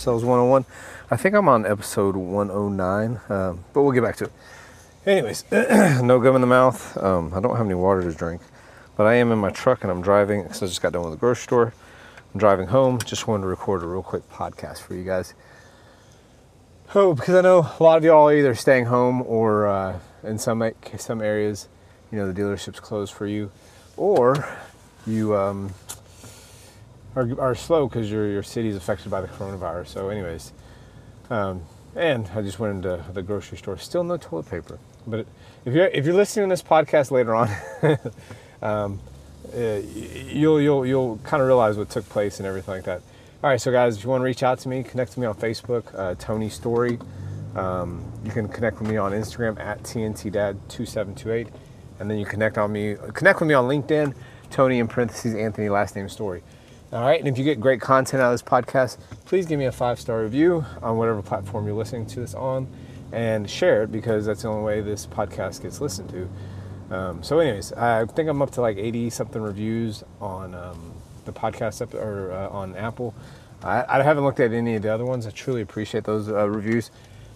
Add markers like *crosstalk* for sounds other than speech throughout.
Sales 101. I think I'm on episode 109, um, but we'll get back to it. Anyways, *clears throat* no gum in the mouth. Um, I don't have any water to drink, but I am in my truck and I'm driving because I just got done with the grocery store. I'm driving home. Just wanted to record a real quick podcast for you guys. Oh, because I know a lot of y'all are either staying home or uh, in some some areas, you know, the dealership's closed for you, or you um, are, are slow because your your city is affected by the coronavirus. So, anyways, um, and I just went into the grocery store. Still no toilet paper. But if you're if you're listening to this podcast later on, *laughs* um, uh, you'll you'll you'll kind of realize what took place and everything like that. All right, so guys, if you want to reach out to me, connect with me on Facebook, uh, Tony Storie. Um, you can connect with me on Instagram at TNTDad2728, and then you connect on me, connect with me on LinkedIn, Tony in parentheses Anthony last name Storie. All right, and if you get great content out of this podcast, please give me a five star review on whatever platform you're listening to this on, and share it because that's the only way this podcast gets listened to. Um, so, anyways, I think I'm up to like 80 something reviews on. Um, the podcast up, or uh, on Apple. I, I, haven't looked at any of the other ones. I truly appreciate those uh, reviews.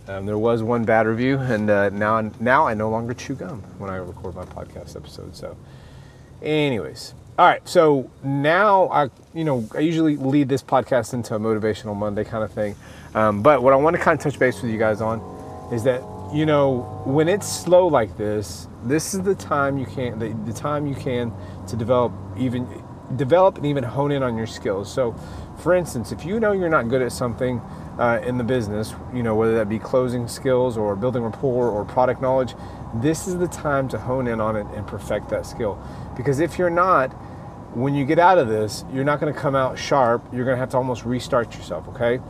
Um, there was one bad review, and uh, now now I no longer chew gum when I record my podcast episode. So, anyways, all right. So now I, you know, I usually lead this podcast into a motivational Monday kind of thing. Um, but what I want to kind of touch base with you guys on is that you know when it's slow like this, this is the time you can the, the time you can to develop even develop and even hone in on your skills. So, for instance, if you know you're not good at something uh, in the business, you know, whether that be closing skills or building rapport or product knowledge, this is the time to hone in on it and perfect that skill. Because if you're not, when you get out of this, you're not going to come out sharp. You're going to have to almost restart yourself, okay?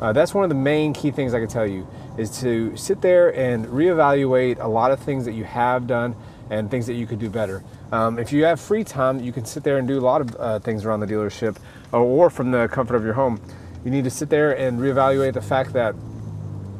Uh, that's one of the main key things I can tell you is to sit there and reevaluate a lot of things that you have done and things that you could do better. Um, if you have free time, you can sit there and do a lot of uh, things around the dealership or, or from the comfort of your home. You need to sit there and reevaluate the fact that,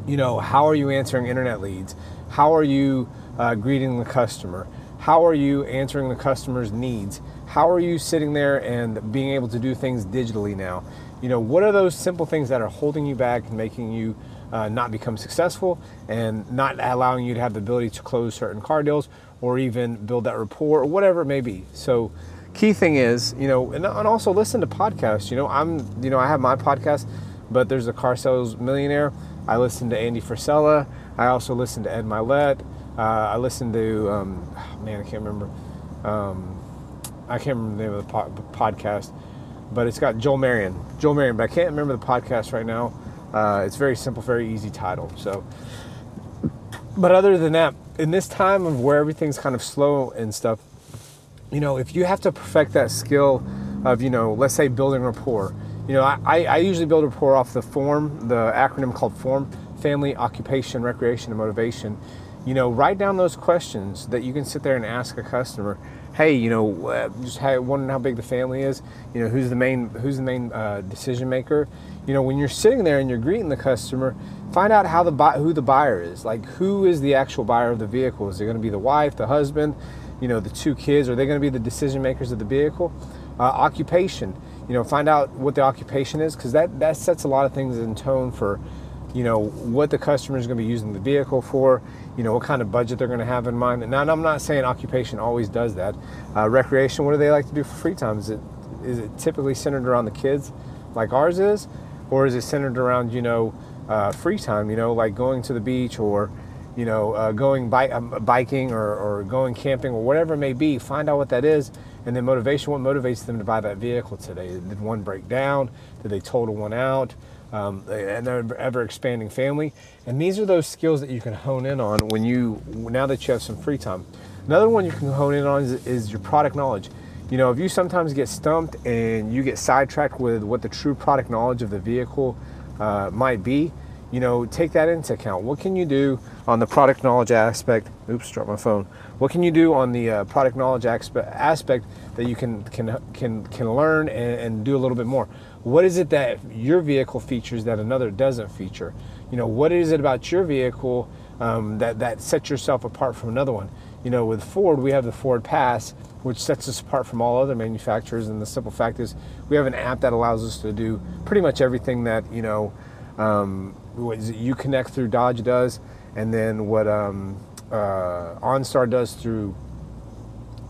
you know, how are you answering internet leads? How are you uh, greeting the customer? How are you answering the customer's needs? How are you sitting there and being able to do things digitally now? You know, what are those simple things that are holding you back and making you uh, not become successful and not allowing you to have the ability to close certain car deals or even build that rapport or whatever it may be. So, key thing is, you know, and, and also listen to podcasts. You know, I'm, you know, I have my podcast, but there's a car sales millionaire. I listen to Andy Frisella. I also listen to Ed Mylett. Uh, I listen to, um, *sighs* man, I can't remember. Um, I can't remember the name of the po- podcast, but it's got Joel Marion. Joel Marion, but I can't remember the podcast right now. Uh, it's very simple, very easy title. So, but other than that, in this time of where everything's kind of slow and stuff, you know, if you have to perfect that skill of, you know, let's say building rapport, you know, I, I usually build rapport off the FORM, the acronym called FORM, family, occupation, recreation, and motivation. You know, write down those questions that you can sit there and ask a customer hey, you know, uh, just wondering how big the family is. You know, who's the main who's the main uh, decision maker. You know, when you're sitting there and you're greeting the customer, find out how the who the buyer is. Like, who is the actual buyer of the vehicle? Is it going to be the wife, the husband, you know, the two kids? Are they going to be the decision makers of the vehicle? Uh, occupation. You know, find out what the occupation is because that that sets a lot of things in tone for you know what the customer is going to be using the vehicle for you know what kind of budget they're going to have in mind now i'm not saying occupation always does that uh, recreation what do they like to do for free time is it is it typically centered around the kids like ours is or is it centered around you know uh, free time you know like going to the beach or you know uh, going bi- um, biking or, or going camping or whatever it may be find out what that is and then motivation what motivates them to buy that vehicle today did one break down did they total one out um, an ever expanding family. And these are those skills that you can hone in on when you, now that you have some free time. Another one you can hone in on is, is your product knowledge. You know, if you sometimes get stumped and you get sidetracked with what the true product knowledge of the vehicle uh, might be, you know, take that into account. What can you do on the product knowledge aspect? Oops, dropped my phone. What can you do on the uh, product knowledge aspect that you can can can can learn and, and do a little bit more? What is it that your vehicle features that another doesn't feature? You know, what is it about your vehicle um, that, that sets yourself apart from another one? You know, with Ford, we have the Ford Pass, which sets us apart from all other manufacturers. And the simple fact is, we have an app that allows us to do pretty much everything that you know um, what Uconnect through Dodge does, and then what um, uh, OnStar does through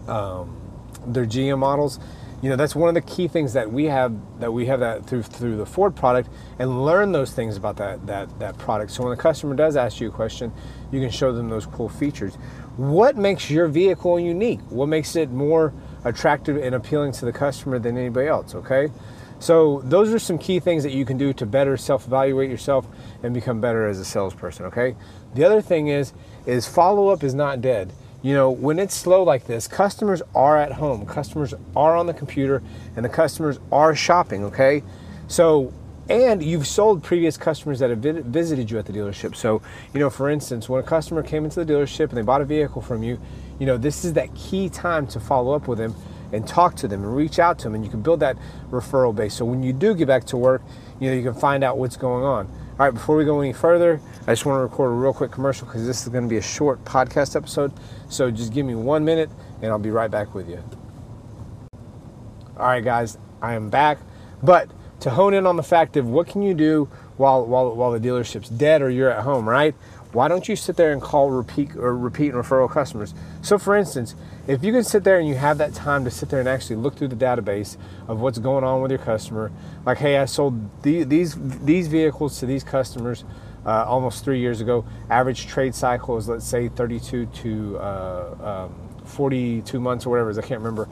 um, their GM models. You know, that's one of the key things that we have that we have that through through the Ford product and learn those things about that that that product. So when the customer does ask you a question, you can show them those cool features. What makes your vehicle unique? What makes it more attractive and appealing to the customer than anybody else, okay? So those are some key things that you can do to better self-evaluate yourself and become better as a salesperson, okay? The other thing is is follow-up is not dead. You know, when it's slow like this, customers are at home, customers are on the computer, and the customers are shopping, okay? So and you've sold previous customers that have visited you at the dealership. So, you know, for instance, when a customer came into the dealership and they bought a vehicle from you, you know, this is that key time to follow up with them and talk to them and reach out to them and you can build that referral base. So when you do get back to work, you know, you can find out what's going on. All right, before we go any further, I just want to record a real quick commercial because this is going to be a short podcast episode. So just give me one minute and I'll be right back with you. All right, guys, I am back. But to hone in on the fact of what can you do while, while, while the dealership's dead or you're at home, right? Why don't you sit there and call repeat or repeat and referral customers? So for instance, if you can sit there and you have that time to sit there and actually look through the database of what's going on with your customer, like, hey, I sold the, these these vehicles to these customers uh, almost three years ago. Average trade cycle is let's say 32 to uh, um, 42 months or whatever it is. I can't remember.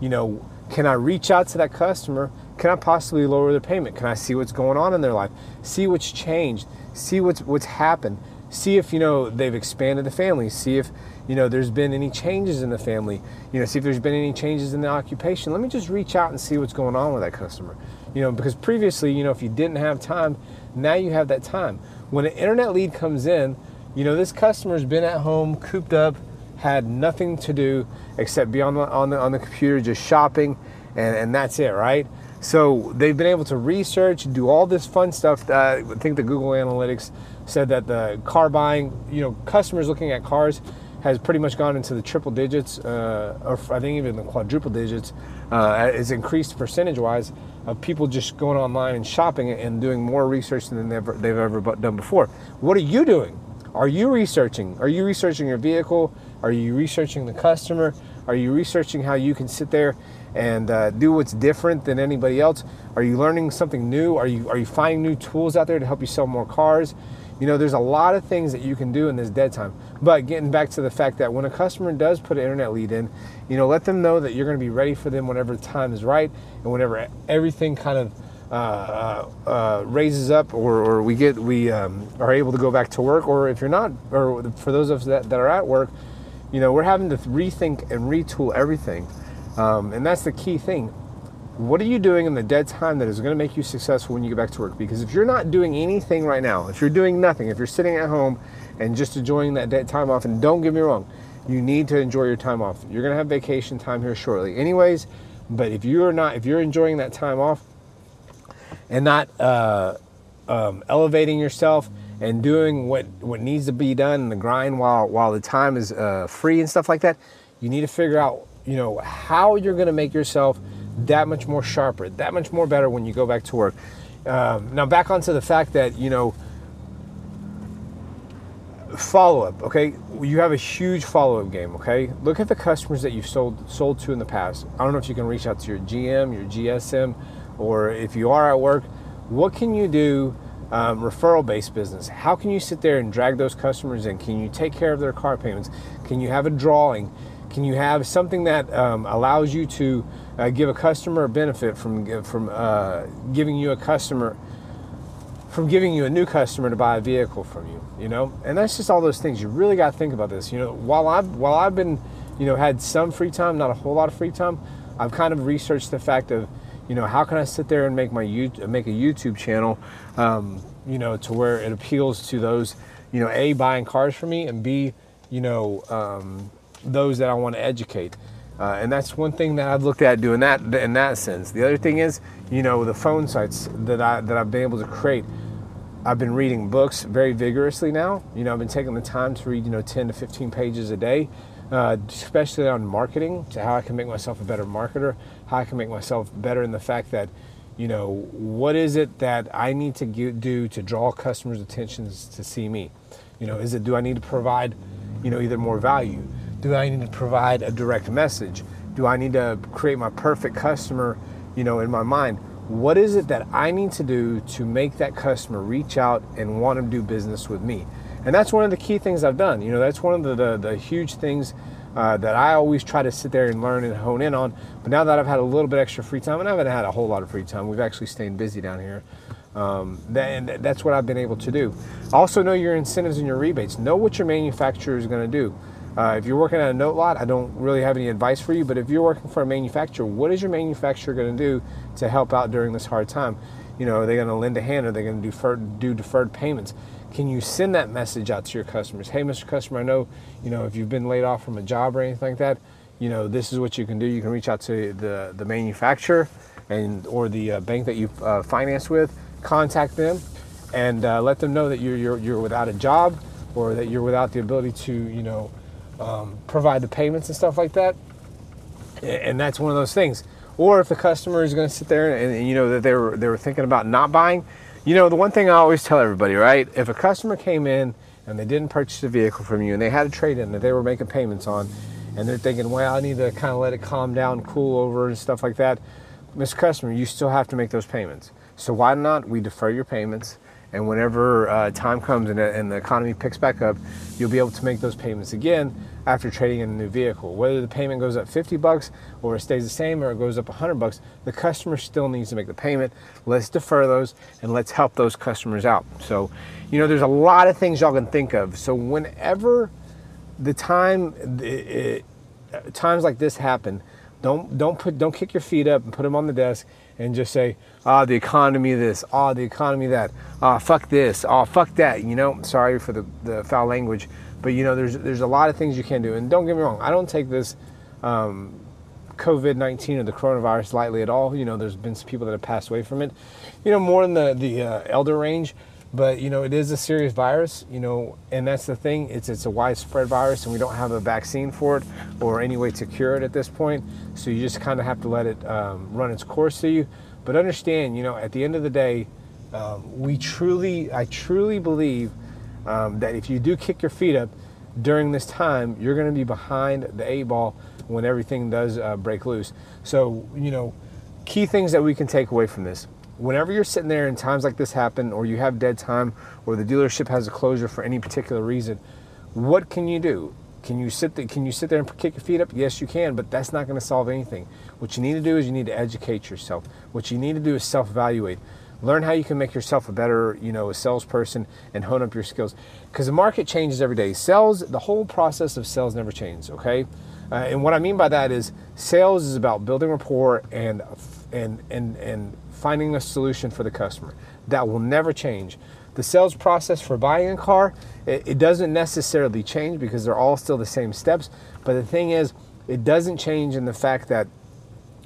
You know, can I reach out to that customer? Can I possibly lower their payment? Can I see what's going on in their life? See what's changed. See what's what's happened. See if you know they've expanded the family. See if you know there's been any changes in the family. You know, see if there's been any changes in the occupation. Let me just reach out and see what's going on with that customer. You know, because previously, you know, if you didn't have time, now you have that time. When an internet lead comes in, you know, this customer's been at home, cooped up, had nothing to do except be on the on the on the computer just shopping, and and that's it, right? So they've been able to research, do all this fun stuff. Uh, I think the Google Analytics said that the car buying, you know, customers looking at cars has pretty much gone into the triple digits, uh, or I think even the quadruple digits, uh, is increased percentage wise of people just going online and shopping and doing more research than they've ever, they've ever done before. What are you doing? Are you researching? Are you researching your vehicle? Are you researching the customer? Are you researching how you can sit there and uh, do what's different than anybody else? Are you learning something new? Are you are you finding new tools out there to help you sell more cars? You know, there's a lot of things that you can do in this dead time. But getting back to the fact that when a customer does put an internet lead in, you know, let them know that you're going to be ready for them whenever the time is right and whenever everything kind of uh, uh, uh, raises up or, or we get we um, are able to go back to work or if you're not or for those of us that, that are at work you know, we're having to rethink and retool everything. Um, and that's the key thing. What are you doing in the dead time that is going to make you successful when you get back to work? Because if you're not doing anything right now, if you're doing nothing, if you're sitting at home and just enjoying that dead time off, and don't get me wrong, you need to enjoy your time off. You're going to have vacation time here shortly, anyways. But if you're not, if you're enjoying that time off and not uh, um, elevating yourself, and doing what, what needs to be done in the grind while, while the time is uh, free and stuff like that, you need to figure out, you know, how you're going to make yourself that much more sharper, that much more better when you go back to work. Um, now, back onto the fact that, you know, follow up, okay? You have a huge follow up game, okay? Look at the customers that you've sold sold to in the past. I don't know if you can reach out to your GM, your GSM, or if you are at work, what can you do um, referral based business. How can you sit there and drag those customers in? Can you take care of their car payments? Can you have a drawing? Can you have something that um, allows you to uh, give a customer a benefit from from uh, giving you a customer from giving you a new customer to buy a vehicle from you? You know, and that's just all those things. You really got to think about this. You know, while I've while I've been you know had some free time, not a whole lot of free time, I've kind of researched the fact of you know, how can I sit there and make my make a YouTube channel, um, you know, to where it appeals to those, you know, a buying cars for me and b, you know, um, those that I want to educate. Uh, and that's one thing that I've looked at doing that in that sense. The other thing is, you know, the phone sites that I that I've been able to create. I've been reading books very vigorously now. You know, I've been taking the time to read, you know, 10 to 15 pages a day. uh, especially on marketing, to how I can make myself a better marketer, how I can make myself better in the fact that, you know, what is it that I need to do to draw customers' attentions to see me? You know, is it do I need to provide, you know, either more value? Do I need to provide a direct message? Do I need to create my perfect customer, you know, in my mind? What is it that I need to do to make that customer reach out and want to do business with me? And that's one of the key things I've done. You know, that's one of the, the, the huge things uh, that I always try to sit there and learn and hone in on. But now that I've had a little bit extra free time, and I haven't had a whole lot of free time, we've actually stayed busy down here. Um, and that's what I've been able to do. Also, know your incentives and your rebates. Know what your manufacturer is going to do. Uh, if you're working at a note lot, I don't really have any advice for you, but if you're working for a manufacturer, what is your manufacturer going to do to help out during this hard time? You know, are they going to lend a hand? Are they going to defer, do deferred payments? Can you send that message out to your customers? Hey, Mr. Customer, I know, you know, if you've been laid off from a job or anything like that, you know, this is what you can do. You can reach out to the, the manufacturer and or the uh, bank that you uh, finance with, contact them, and uh, let them know that you're, you're, you're without a job or that you're without the ability to, you know, um, provide the payments and stuff like that. And that's one of those things. Or if the customer is going to sit there and, and, you know that they were they were thinking about not buying, you know the one thing I always tell everybody, right? If a customer came in and they didn't purchase a vehicle from you and they had a trade in that they were making payments on, and they're thinking, well, I need to kind of let it calm down, cool over, and stuff like that. Mr. Customer, you still have to make those payments. So why not we defer your payments? And whenever uh, time comes and, and the economy picks back up, you'll be able to make those payments again after trading in a new vehicle. Whether the payment goes up 50 bucks or it stays the same or it goes up 100 bucks, the customer still needs to make the payment. Let's defer those and let's help those customers out. So, you know, there's a lot of things y'all can think of. So whenever the time it, it, times like this happen, don't don't put don't kick your feet up and put them on the desk and just say, ah, the economy this, ah, the economy that, ah, fuck this, ah, fuck that. You know, sorry for the, the foul language, but you know, there's there's a lot of things you can do. And don't get me wrong, I don't take this um, COVID 19 or the coronavirus lightly at all. You know, there's been some people that have passed away from it, you know, more in the, the uh, elder range. But you know, it is a serious virus. You know, and that's the thing. It's it's a widespread virus, and we don't have a vaccine for it or any way to cure it at this point. So you just kind of have to let it um, run its course to you. But understand, you know, at the end of the day, um, we truly, I truly believe um, that if you do kick your feet up during this time, you're going to be behind the eight ball when everything does uh, break loose. So you know, key things that we can take away from this whenever you're sitting there and times like this happen, or you have dead time, or the dealership has a closure for any particular reason, what can you do? Can you sit there, can you sit there and kick your feet up? Yes, you can, but that's not going to solve anything. What you need to do is you need to educate yourself. What you need to do is self-evaluate. Learn how you can make yourself a better, you know, a salesperson and hone up your skills. Because the market changes every day. Sales, the whole process of sales never changes. Okay, uh, and what I mean by that is sales is about building rapport and and and and finding a solution for the customer. That will never change. The sales process for buying a car, it, it doesn't necessarily change because they're all still the same steps. But the thing is, it doesn't change in the fact that,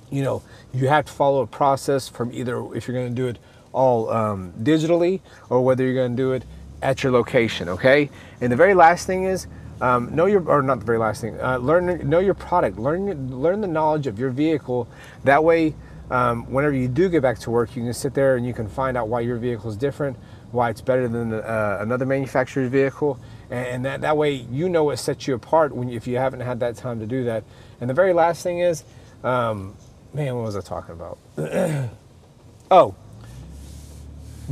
you know, you have to follow a process from either if you're going to do it all um, digitally or whether you're going to do it at your location. Okay. And the very last thing is um, know your or not the very last thing. Uh, learn know your product. Learn learn the knowledge of your vehicle. That way um, whenever you do get back to work, you can sit there and you can find out why your vehicle is different, why it's better than uh, another manufacturer's vehicle, and, that, that way you know what sets you apart when if you haven't had that time to do that. And the very last thing is, um, man, what was I talking about? *clears throat* oh,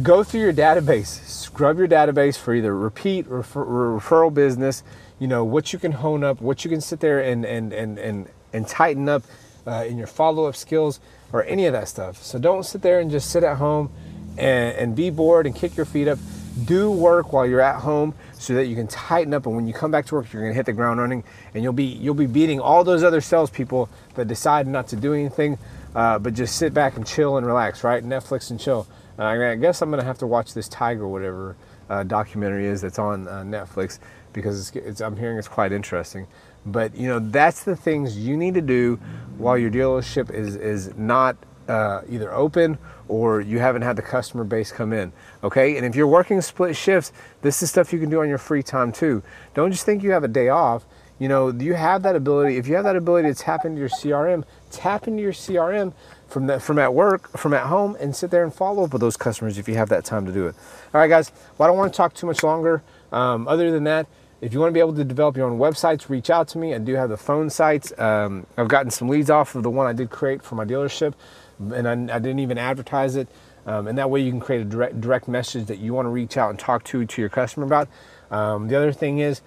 go through your database, scrub your database for either repeat or referral business. You know what you can hone up, what you can sit there and and and and, and tighten up uh, in your follow-up skills or any of that stuff. So don't sit there and just sit at home and, and be bored and kick your feet up. Do work while you're at home so that you can tighten up, and when you come back to work, you're going to hit the ground running, and you'll be you'll be beating all those other salespeople that decide not to do anything, uh, but just sit back and chill and relax, right? Netflix and chill. Uh, I guess I'm going to have to watch this Tiger, whatever uh, documentary is that's on uh, Netflix, because it's, it's, I'm hearing it's quite interesting. But you know, that's the things you need to do while your dealership is is not uh, either open or you haven't had the customer base come in. Okay, and if you're working split shifts, this is stuff you can do on your free time too. Don't just think you have a day off. You know, you have that ability. If you have that ability to tap into your CRM, tap into your CRM from that from at work, from at home, and sit there and follow up with those customers if you have that time to do it. All right, guys. Well, I don't want to talk too much longer. Um, other than that, if you want to be able to develop your own websites, reach out to me. I do have the phone sites. Um, I've gotten some leads off of the one I did create for my dealership, and I, I didn't even advertise it. Um, and that way you can create a direct, direct message that you want to reach out and talk to to your customer about. Um, the other thing is,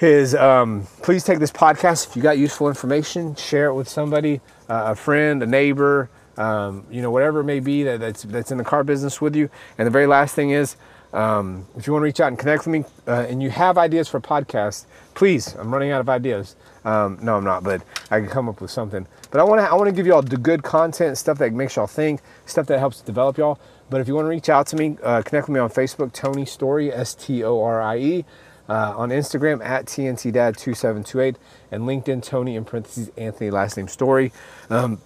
is um, please take this podcast if you got useful information, share it with somebody, uh, a friend, a neighbor, um, you know, whatever it may be that, that's that's in the car business with you. And the very last thing is, um, if you want to reach out and connect with me, uh, and you have ideas for podcasts, please. I'm running out of ideas. Um, no, I'm not, but I can come up with something. But I want to I want to give you all the good content, stuff that makes y'all think, stuff that helps develop y'all. But if you want to reach out to me, uh, connect with me on Facebook, Tony Storie, S T O R I E uh, on Instagram at TNTDad2728 and LinkedIn Tony in parentheses Anthony last name Storie. Um,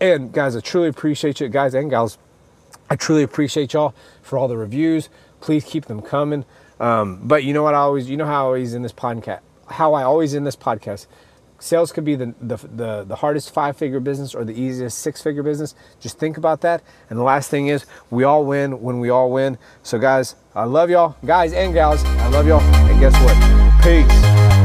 and guys, I truly appreciate you, guys and gals. I truly appreciate y'all for all the reviews. Please keep them coming. Um, but you know what? I always, you know how I always in this podcast, how I always in this podcast. Sales could be the, the, the, the hardest five figure business or the easiest six figure business. Just think about that. And the last thing is, we all win when we all win. So, guys, I love y'all, guys and gals. I love y'all. And guess what? Peace.